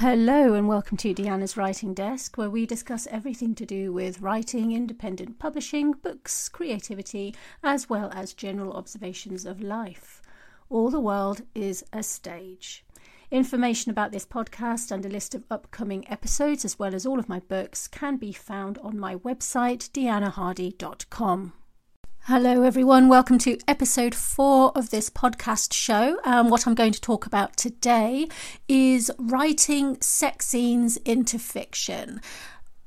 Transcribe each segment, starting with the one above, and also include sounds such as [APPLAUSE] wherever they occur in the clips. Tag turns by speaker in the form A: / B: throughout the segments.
A: Hello, and welcome to Dianna's Writing Desk, where we discuss everything to do with writing, independent publishing, books, creativity, as well as general observations of life. All the world is a stage. Information about this podcast and a list of upcoming episodes, as well as all of my books, can be found on my website, diannahardy.com. Hello, everyone. Welcome to episode four of this podcast show. Um, what I'm going to talk about today is writing sex scenes into fiction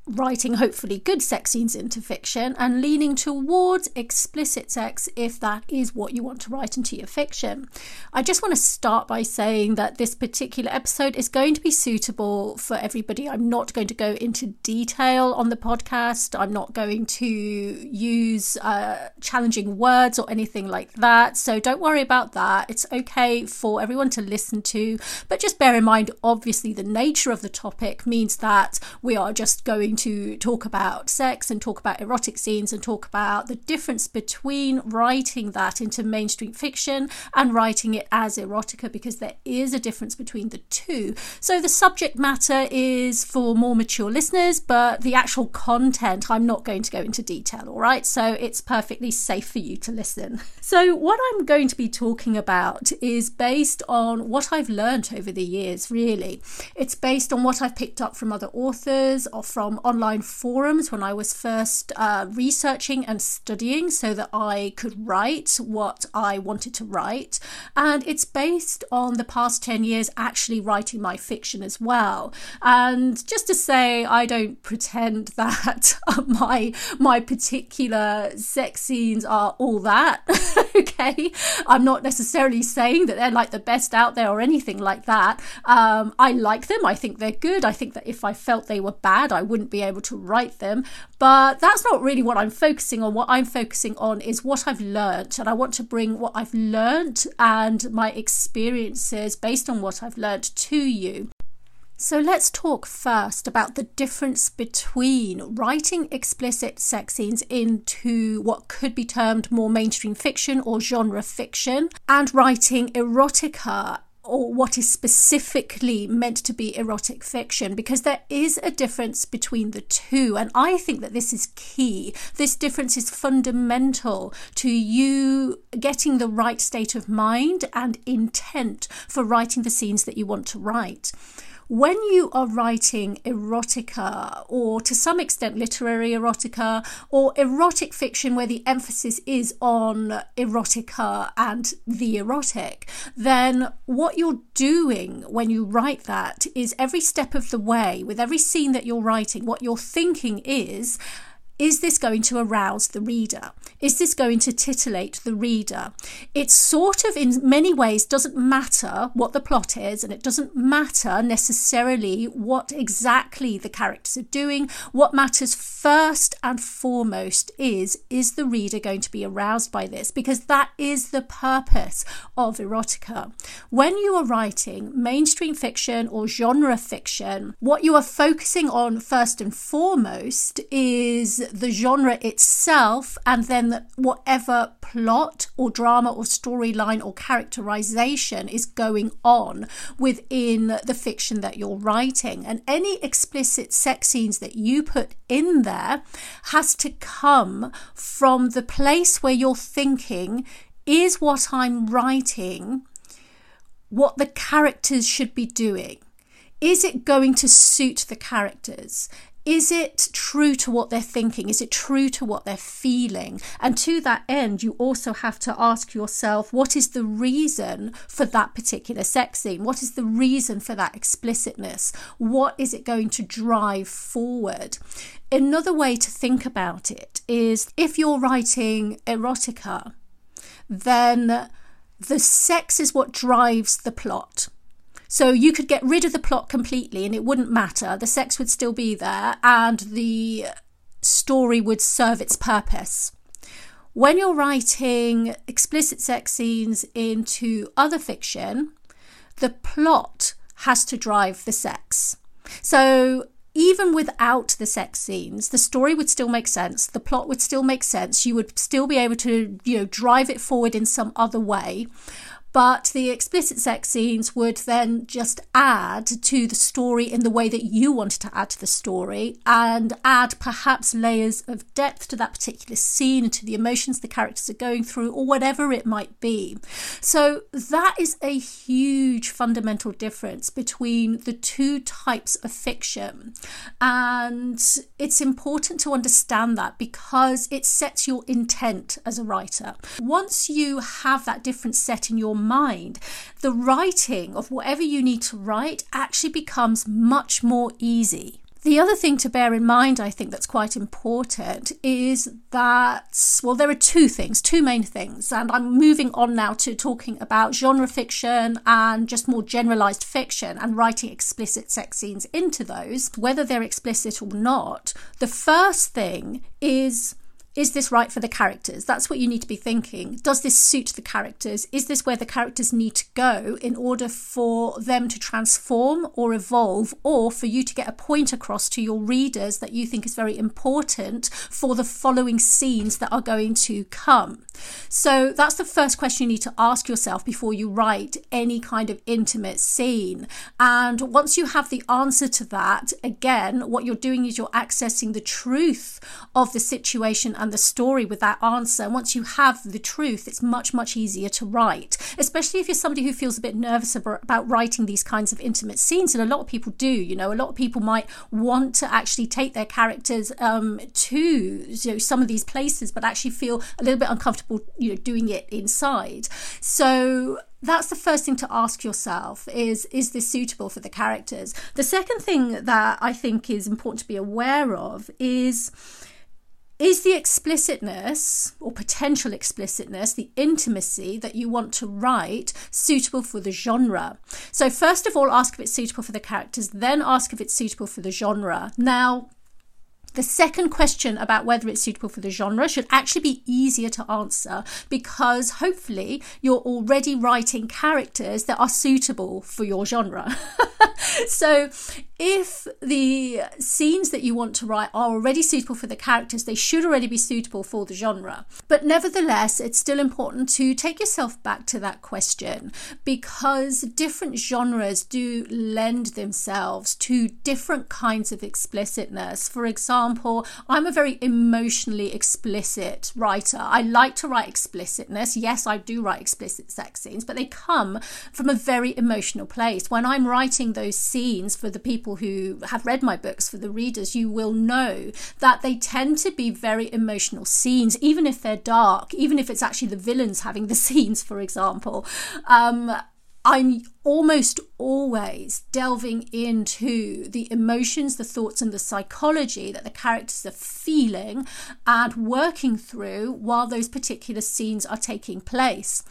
A: writing hopefully good sex scenes into fiction and leaning towards explicit sex if that is what you want to write into your fiction. I just want to start by saying that this particular episode is going to be suitable for everybody. I'm not going to go into detail on the podcast, I'm not going to use uh, challenging words or anything like that. So don't worry about that. It's okay for everyone to listen to, but just bear in mind, obviously, the nature of the topic means that we are just going going to talk about sex and talk about erotic scenes and talk about the difference between writing that into mainstream fiction and writing it as erotica because there is a difference between the two. So the subject matter is for more mature listeners, but the actual content I'm not going to go into detail, all right? So it's perfectly safe for you to listen. So what I'm going to be talking about is based on what I've learned over the years, really. It's based on what I've picked up from other authors or from online forums when I was first uh, researching and studying so that I could write what I wanted to write. And it's based on the past 10 years actually writing my fiction as well. And just to say, I don't pretend [LAUGHS] that my, my particular sex scenes are all that. [LAUGHS] okay. I'm not necessarily saying that they're like the best out there or anything like that. Um, I like them. I think they're good. I think that if I felt they were bad, I wouldn't be able to write them. But that's not really what I'm focusing on. What I'm focusing on is what I've learned. And I want to bring what I've learned and my experiences based on what I've learned to you. So let's talk first about the difference between writing explicit sex scenes into what could be termed more mainstream fiction or genre fiction and writing erotica or what is specifically meant to be erotic fiction because there is a difference between the two. And i think that this is key. This difference is fundamental to you getting the right state of mind and intent for writing the scenes that you want to write when you are writing erotica, or to some extent literary erotica, or erotic fiction where the emphasis is on erotica and the erotic, then what you're doing when you write that is every step of the way, with every scene that you're writing, what you're thinking is, is this going to arouse the reader? Is this going to titillate the reader? It sort of, in many ways, doesn't matter what the plot is, and it doesn't matter necessarily what exactly the characters are doing. What matters first and foremost is is the reader going to be aroused by this? Because that is the purpose of erotica. When you are writing mainstream fiction or genre fiction, what you are focusing on first and foremost is the genre itself and then whatever plot or drama or storyline or characterization is going on within the fiction that you're writing. And any explicit sex scenes that you put in there has to come from the place where you're thinking, is what I'm writing what the characters should be doing? Is it going to suit the characters? Is it true to what they're thinking? Is it true to what they're feeling? And to that end, you also have to ask yourself what is the reason for that particular sex scene? What is the reason for that explicitness? What is it going to drive forward? Another way to think about it is if you're writing erotica, then the sex is what drives the plot. So you could get rid of the plot completely and it wouldn't matter. The sex would still be there and the story would serve its purpose. When you're writing explicit sex scenes into other fiction, the plot has to drive the sex. So even without the sex scenes, the story would still make sense, the plot would still make sense, you would still be able to, you know, drive it forward in some other way. But the explicit sex scenes would then just add to the story in the way that you wanted to add to the story and add perhaps layers of depth to that particular scene and to the emotions the characters are going through or whatever it might be. So that is a huge fundamental difference between the two types of fiction. And it's important to understand that because it sets your intent as a writer. Once you have that difference set in your mind, the writing of whatever you need to write actually becomes much more easy. The other thing to bear in mind, I think, that's quite important is that, well, there are two things, two main things, and I'm moving on now to talking about genre fiction and just more generalized fiction and writing explicit sex scenes into those, whether they're explicit or not. The first thing is is this right for the characters? That's what you need to be thinking. Does this suit the characters? Is this where the characters need to go in order for them to transform or evolve, or for you to get a point across to your readers that you think is very important for the following scenes that are going to come? So that's the first question you need to ask yourself before you write any kind of intimate scene. And once you have the answer to that, again, what you're doing is you're accessing the truth of the situation and the story with that answer. And once you have the truth, it's much, much easier to write, especially if you're somebody who feels a bit nervous about writing these kinds of intimate scenes. And a lot of people do, you know, a lot of people might want to actually take their characters um, to you know, some of these places, but actually feel a little bit uncomfortable, you know, doing it inside. So that's the first thing to ask yourself is is this suitable for the characters the second thing that i think is important to be aware of is is the explicitness or potential explicitness, the intimacy that you want to write, suitable for the genre? So, first of all, ask if it's suitable for the characters, then ask if it's suitable for the genre. Now, the second question about whether it's suitable for the genre should actually be easier to answer because hopefully you're already writing characters that are suitable for your genre. [LAUGHS] so if the scenes that you want to write are already suitable for the characters, they should already be suitable for the genre. But nevertheless, it's still important to take yourself back to that question because different genres do lend themselves to different kinds of explicitness. For example, I'm a very emotionally explicit writer. I like to write explicitness. Yes, I do write explicit sex scenes, but they come from a very emotional place. When I'm writing those scenes for the people who have read my books, for the readers, you will know that they tend to be very emotional scenes, even if they're dark, even if it's actually the villains having the [LAUGHS] scenes, for example. Um, I'm almost always delving into the emotions, the thoughts, and the psychology that the characters are feeling and working through while those particular scenes are taking place.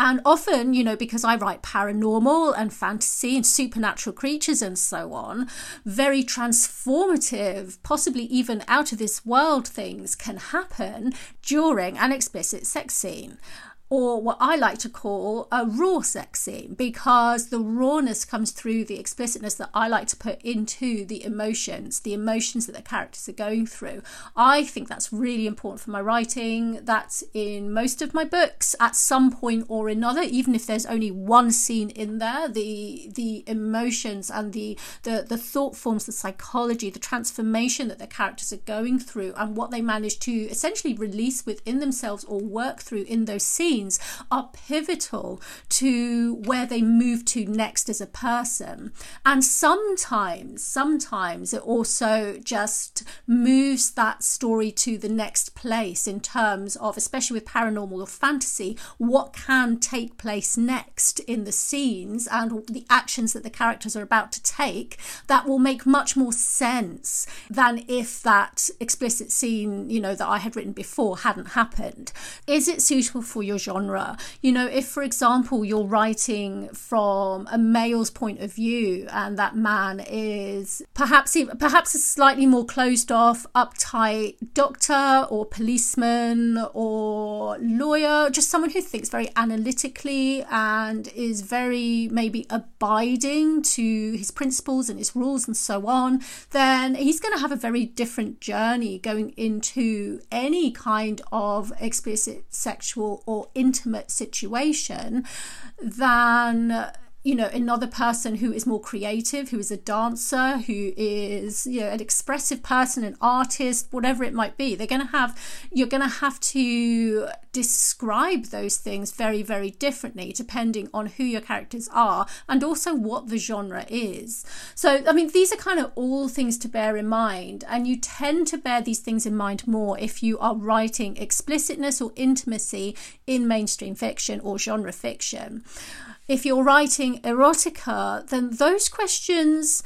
A: And often, you know, because I write paranormal and fantasy and supernatural creatures and so on, very transformative, possibly even out of this world things can happen during an explicit sex scene or what I like to call a raw sex scene because the rawness comes through the explicitness that I like to put into the emotions, the emotions that the characters are going through. I think that's really important for my writing. That's in most of my books at some point or another, even if there's only one scene in there, the the emotions and the the, the thought forms, the psychology, the transformation that the characters are going through and what they manage to essentially release within themselves or work through in those scenes are pivotal to where they move to next as a person. And sometimes, sometimes it also just moves that story to the next place in terms of, especially with paranormal or fantasy, what can take place next in the scenes and the actions that the characters are about to take that will make much more sense than if that explicit scene, you know, that I had written before hadn't happened. Is it suitable for your genre? Genre. You know, if, for example, you're writing from a male's point of view and that man is perhaps perhaps a slightly more closed off, uptight doctor or policeman or lawyer, just someone who thinks very analytically and is very maybe abiding to his principles and his rules and so on, then he's going to have a very different journey going into any kind of explicit sexual or intimate situation than you know another person who is more creative who is a dancer who is you know an expressive person an artist whatever it might be. They're going to have you're going to have to describe those things very very differently depending on who your characters are and also what the genre is. So i mean these are kind of all things to bear in mind and you tend to bear these things in mind more if you are writing explicitness or intimacy in mainstream fiction or genre fiction. If you're writing erotica, then those questions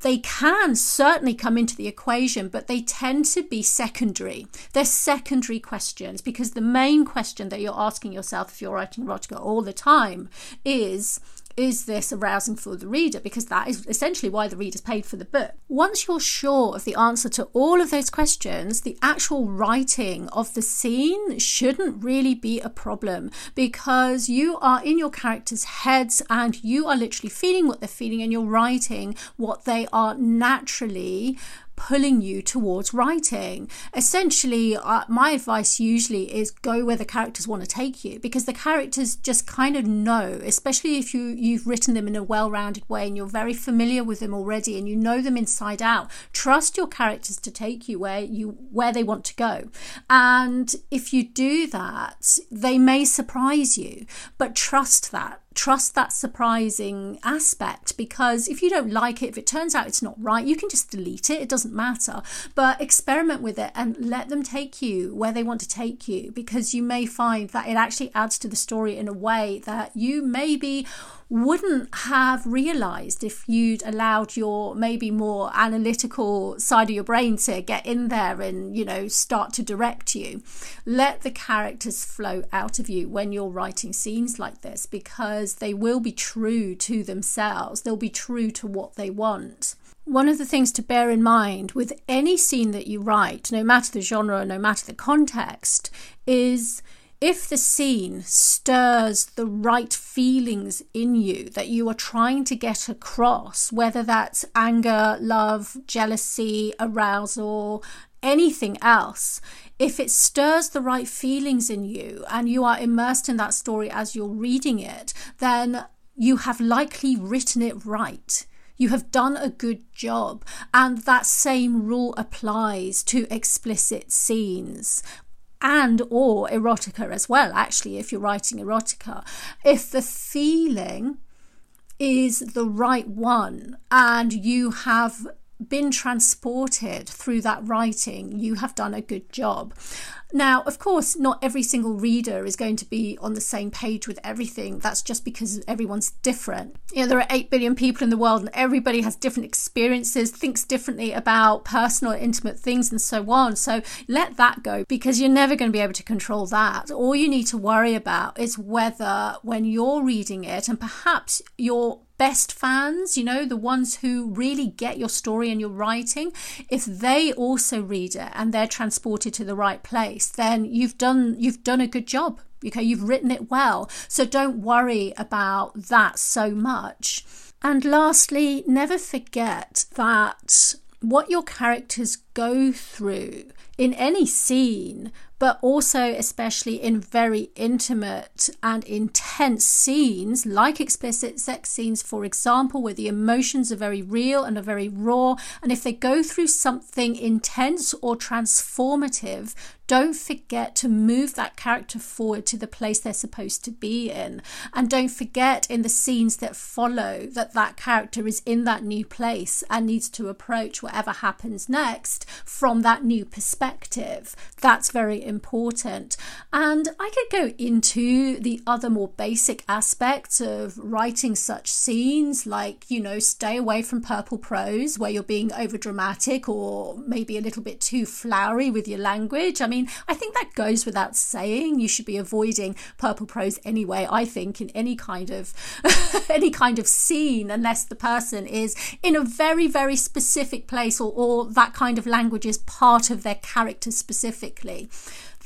A: they can certainly come into the equation, but they tend to be secondary. They're secondary questions because the main question that you're asking yourself if you're writing erotica all the time is is this arousing for the reader? Because that is essentially why the reader's paid for the book. Once you're sure of the answer to all of those questions, the actual writing of the scene shouldn't really be a problem because you are in your characters' heads and you are literally feeling what they're feeling and you're writing what they are naturally pulling you towards writing. Essentially, uh, my advice usually is go where the characters want to take you because the characters just kind of know, especially if you you've written them in a well-rounded way and you're very familiar with them already and you know them inside out. Trust your characters to take you where you where they want to go. And if you do that, they may surprise you, but trust that trust that surprising aspect because if you don't like it, if it turns out it's not right, you can just delete it. It doesn't matter. But experiment with it and let them take you where they want to take you because you may find that it actually adds to the story in a way that you maybe wouldn't have realized if you'd allowed your maybe more analytical side of your brain to get in there and, you know, start to direct you. Let the characters flow out of you when you're writing scenes like this because they will be true to themselves, they'll be true to what they want one of the things to bear in mind with any scene that you write, no matter the genre, no matter the context, is if the scene stirs the right feelings in you that you are trying to get across, whether that's anger, love, jealousy, arousal, anything else, if it stirs the right feelings in you and you are immersed in that story as you're reading it, then you have likely written it right. You have done a good job. And that same rule applies to explicit scenes and or erotica as well actually if you're writing erotica. If the feeling is the right one and you have been transported through that writing, you have done a good job. Now, of course, not every single reader is going to be on the same page with everything. That's just because everyone's different. You know, there are 8 billion people in the world and everybody has different experiences, thinks differently about personal, intimate things, and so on. So let that go because you're never going to be able to control that. All you need to worry about is whether when you're reading it and perhaps you're best fans, you know, the ones who really get your story and your writing, if they also read it and they're transported to the right place, then you've done you've done a good job. Okay, you've written it well. So don't worry about that so much. And lastly, never forget that what your characters go through in any scene but also especially in very intimate and intense scenes, like explicit sex scenes, for example, where the emotions are very real and are very raw. And if they go through something intense or transformative, don't forget to move that character forward to the place they're supposed to be in. And don't forget in the scenes that follow that that character is in that new place and needs to approach whatever happens next from that new perspective. That's very important. And I could go into the other more basic aspects of writing such scenes, like, you know, stay away from purple prose where you're being over dramatic or maybe a little bit too flowery with your language. I mean, I think that goes without saying. You should be avoiding purple prose anyway. I think in any kind of [LAUGHS] any kind of scene, unless the person is in a very very specific place or, or that kind of language is part of their character specifically,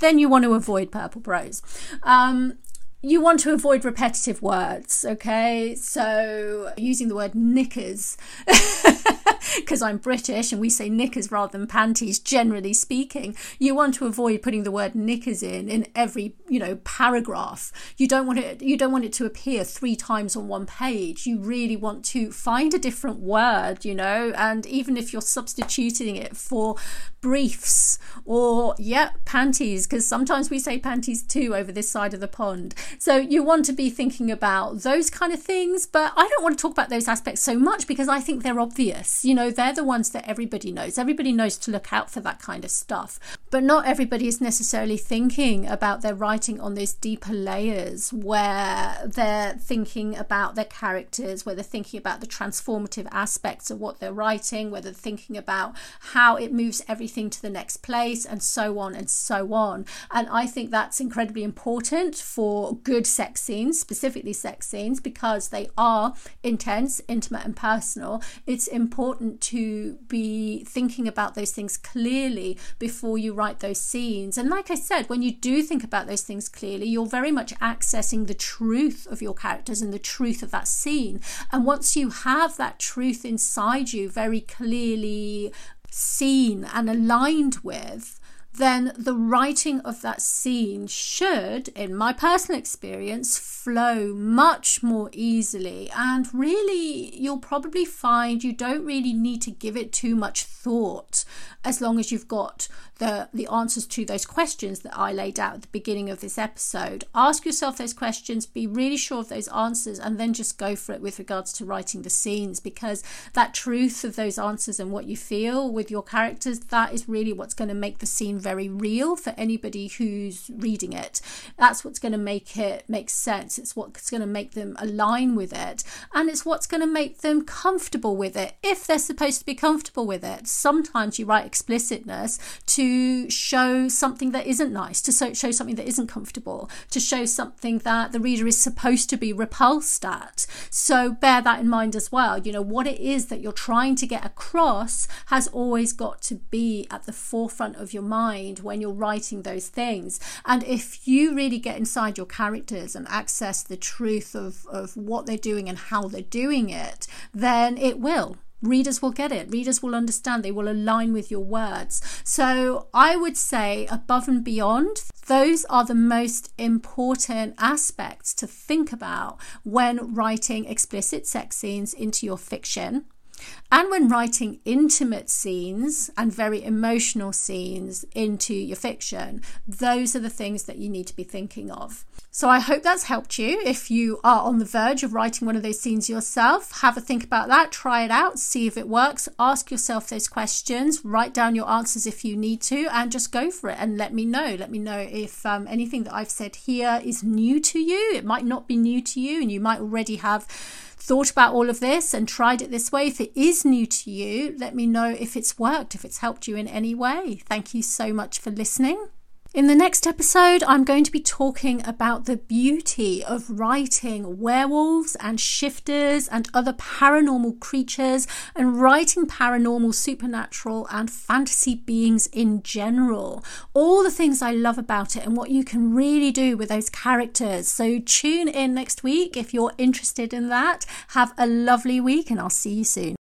A: then you want to avoid purple prose. Um, you want to avoid repetitive words, okay? So using the word knickers, [LAUGHS] because I'm British and we say knickers rather than panties, generally speaking, you want to avoid putting the word knickers in in every you know paragraph. You don't want it. You don't want it to appear three times on one page. You really want to find a different word, you know, and even if you're substituting it for briefs or yeah panties because sometimes we say panties too over this side of the pond so you want to be thinking about those kind of things but i don't want to talk about those aspects so much because i think they're obvious. You know they're the ones that everybody knows. Everybody knows to look out for that kind of stuff. But not everybody is necessarily thinking about their writing on those deeper layers where they're thinking about their characters where they're thinking about the transformative aspects of what they're writing where they're thinking about how it moves everything to the next place and so on and so on. And I think that's incredibly important for good sex scenes, specifically sex scenes, because they are intense, intimate, and personal. It's important to be thinking about those things clearly before you write those scenes. And like I said, when you do think about those things clearly, you're very much accessing the truth of your characters and the truth of that scene. And once you have that truth inside you very clearly seen and aligned with, then the writing of that scene should, in my personal experience, flow much more easily. And really, you'll probably find you don't really need to give it too much thought as long as you've got the, the answers to those questions that I laid out at the beginning of this episode. Ask yourself those questions, be really sure of those answers, and then just go for it with regards to writing the scenes because that truth of those answers and what you feel with your characters, that is really what's going to make the scene very real for anybody who's reading it. That's what's going to make it make sense. It's what's going to make them align with it, and it's what's going to make them comfortable with it if they're supposed to be comfortable with it. Sometimes you write explicitness to show something that isn't nice, to show something that isn't comfortable, to show something that the reader is supposed to be repulsed at. So bear that in mind as well. You know, what it is that you're trying to get across has always got to be at the forefront of your mind when you're writing those things. And if you really get inside your characters and access the truth of, of what they're doing and how they're doing it, then it will readers will get it. Readers will understand. They will align with your words. So i would say above and beyond those are the most important aspects to think about when writing explicit sex scenes into your fiction and when writing intimate scenes and very emotional scenes into your fiction, those are the things that you need to be thinking of. So I hope that's helped you. If you are on the verge of writing one of those scenes yourself, have a think about that, try it out, see if it works, ask yourself those questions, write down your answers if you need to, and just go for it and let me know. Let me know if um, anything that I've said here is new to you. It might not be new to you, and you might already have thought about all of this and tried it this way. If it is new to you, let me know if it's worked, if it's helped you in any way. Thank you so much for listening. In the next episode, I'm going to be talking about the beauty of writing werewolves and shifters and other paranormal creatures and writing paranormal, supernatural, and fantasy beings in general. All the things I love about it and what you can really do with those characters. So tune in next week if you're interested in that. Have a lovely week, and I'll see you soon.